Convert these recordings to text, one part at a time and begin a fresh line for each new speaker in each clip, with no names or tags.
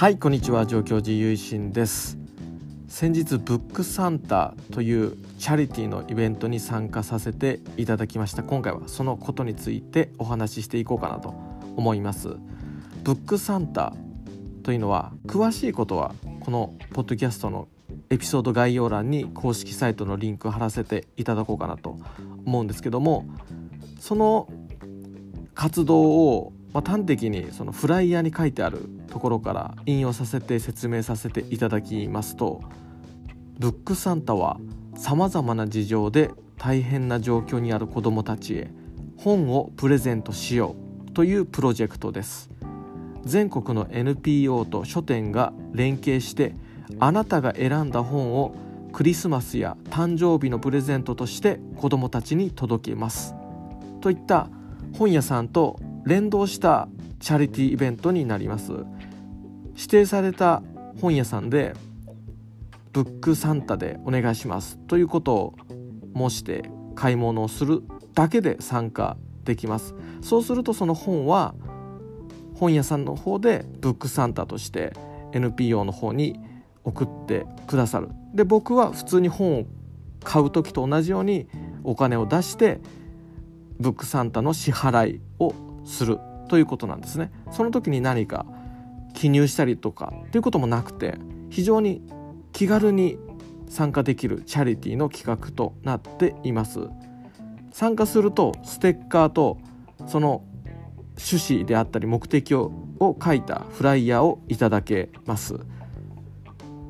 はいこんにちは。上京寺ゆいしんです。先日ブックサンタというチャリティーのイベントに参加させていただきました。今回はそのことについてお話ししていこうかなと思います。ブックサンタというのは詳しいことはこのポッドキャストのエピソード概要欄に公式サイトのリンク貼らせていただこうかなと思うんですけどもその活動をまあ、端的にそのフライヤーに書いてあるところから引用させて説明させていただきますとブックサンタはさまざまな事情で大変な状況にある子どもたちへ本をプレゼントしようというプロジェクトです。全国の NPO と書店が連携してあなたが選んだ本をクリスマスや誕生日のプレゼントとして子どもたちに届けます。といった本屋さんと連動したチャリティーイベントになります。指定された本屋さんでブックサンタでお願いします。ということを申して買い物をするだけで参加できます。そうするとその本は本屋さんの方でブックサンタとして NPO の方に送ってくださる。で僕は普通に本を買う時と同じようにお金を出してブックサンタの支払いをするということなんですね。その時に何か記入したりとかっていうこともなくて非常に気軽に参加できるチャリティーの企画となっています。参加するとステッカーとその趣旨であったり目的をを書いたフライヤーをいただけます。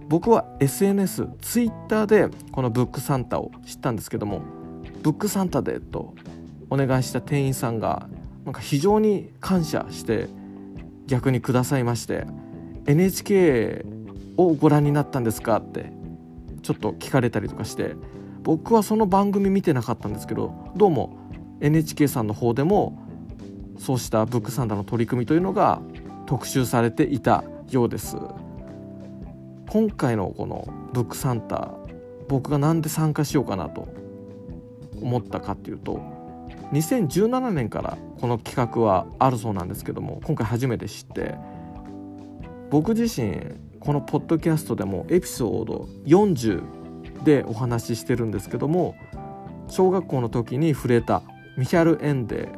僕は SNS ツイッターでこのブックサンタを知ったんですけどもブックサンタでとお願いした店員さんがなんか非常に感謝して逆にくださいまして NHK をご覧になったんですかってちょっと聞かれたりとかして僕はその番組見てなかったんですけどどうも NHK さんの方でもそうしたブックサンタの取り組みというのが特集されていたようです。今回のこのブックサンタ僕が何で参加しようかなと思ったかっていうと2017年からこの企画はあるそうなんですけども今回初めて知って僕自身このポッドキャストでもエピソード40でお話ししてるんですけども小学校の時に触れたミヒャル・エンデ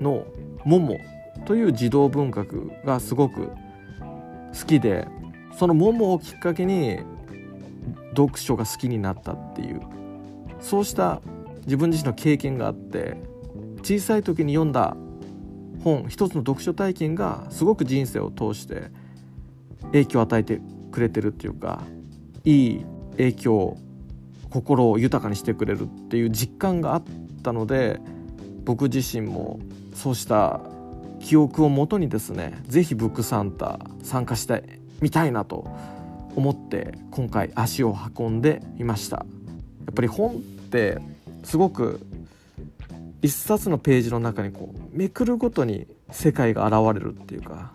の「モモ」という児童文学がすごく好きでその「モモ」をきっかけに読書が好きになったっていうそうした自分自身の経験があって小さい時に読んだ本一つの読書体験がすごく人生を通して影響を与えてくれてるっていうかいい影響心を豊かにしてくれるっていう実感があったので僕自身もそうした記憶をもとにですね是非ブックサンタ参加してみたいなと思って今回足を運んでいました。やっぱり本ってすごく一冊のページの中にこうめくるごとに世界が現れるっていうか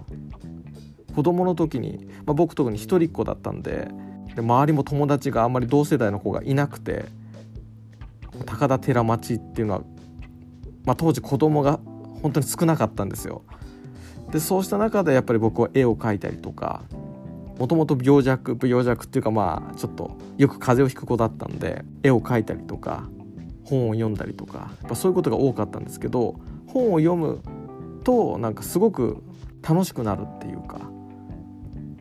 子供の時に、まあ、僕特に一人っ子だったんでで周りも友達があんまり同世代の子がいなくて高田寺町っていうのは、まあ、当時子供が本当に少なかったんですよ。でそうした中でやっぱり僕は絵を描いたりとかもともと病弱病弱っていうかまあちょっとよく風邪をひく子だったんで絵を描いたりとか本を読んだりとかやっぱそういうことが多かったんですけど本を読むとなんかすごく楽しくなるっていうか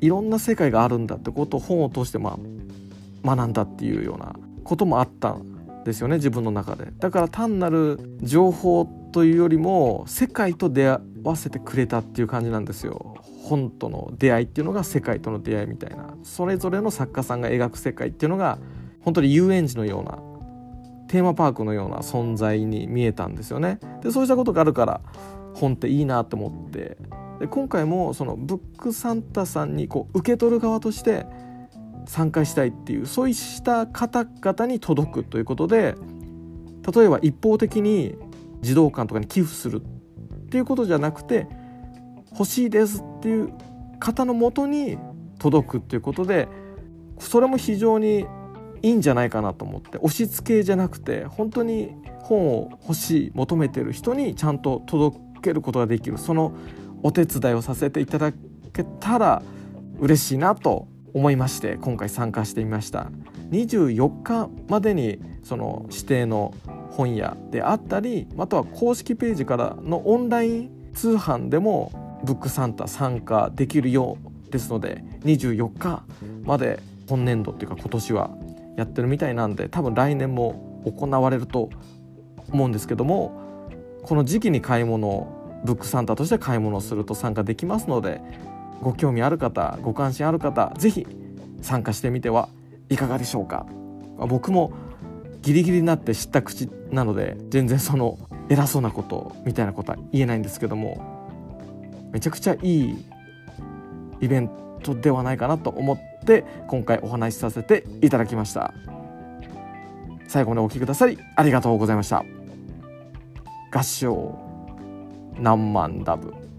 いろんな世界があるんだってことを本を通してまあ学んだっていうようなこともあったんですよね自分の中で。だから単なる情報というよりも世界と出会わせてくれたっていう感じなんですよ。本との出会いっていうのが世界との出会いみたいな。それぞれの作家さんが描く世界っていうのが本当に遊園地のようなテーマパークのような存在に見えたんですよね。でそうしたことがあるから本っていいなと思ってで今回もそのブックサンタさんにこう受け取る側として参加したいっていうそうした方々に届くということで例えば一方的に児童館とかに寄付するっていうことじゃなくて欲しいですっていう方のもとに届くっていうことでそれも非常にいいんじゃないかなと思って押し付けじゃなくて本当に本を欲しい求めてる人にちゃんと届けることができる。そのお手伝いをさせていただけたら嬉しいなと思いまして今回参加してみました。24日までにその指定の本屋であったりあとは公式ページからのオンライン通販でもブックサンタ参加できるようですので24日まで今年度っていうか今年はやってるみたいなんで多分来年も行われると思うんですけどもこの時期に買い物ブックサンタとして買い物をすると参加できますのでご興味ある方ご関心ある方是非参加してみてはいかがでしょうか。僕もギリギリになって知った口なので全然その偉そうなことみたいなことは言えないんですけどもめちゃくちゃいいイベントではないかなと思って今回お話しさせていただきました。最後までお聴きくださりありがとうございました。合唱何万ダブ。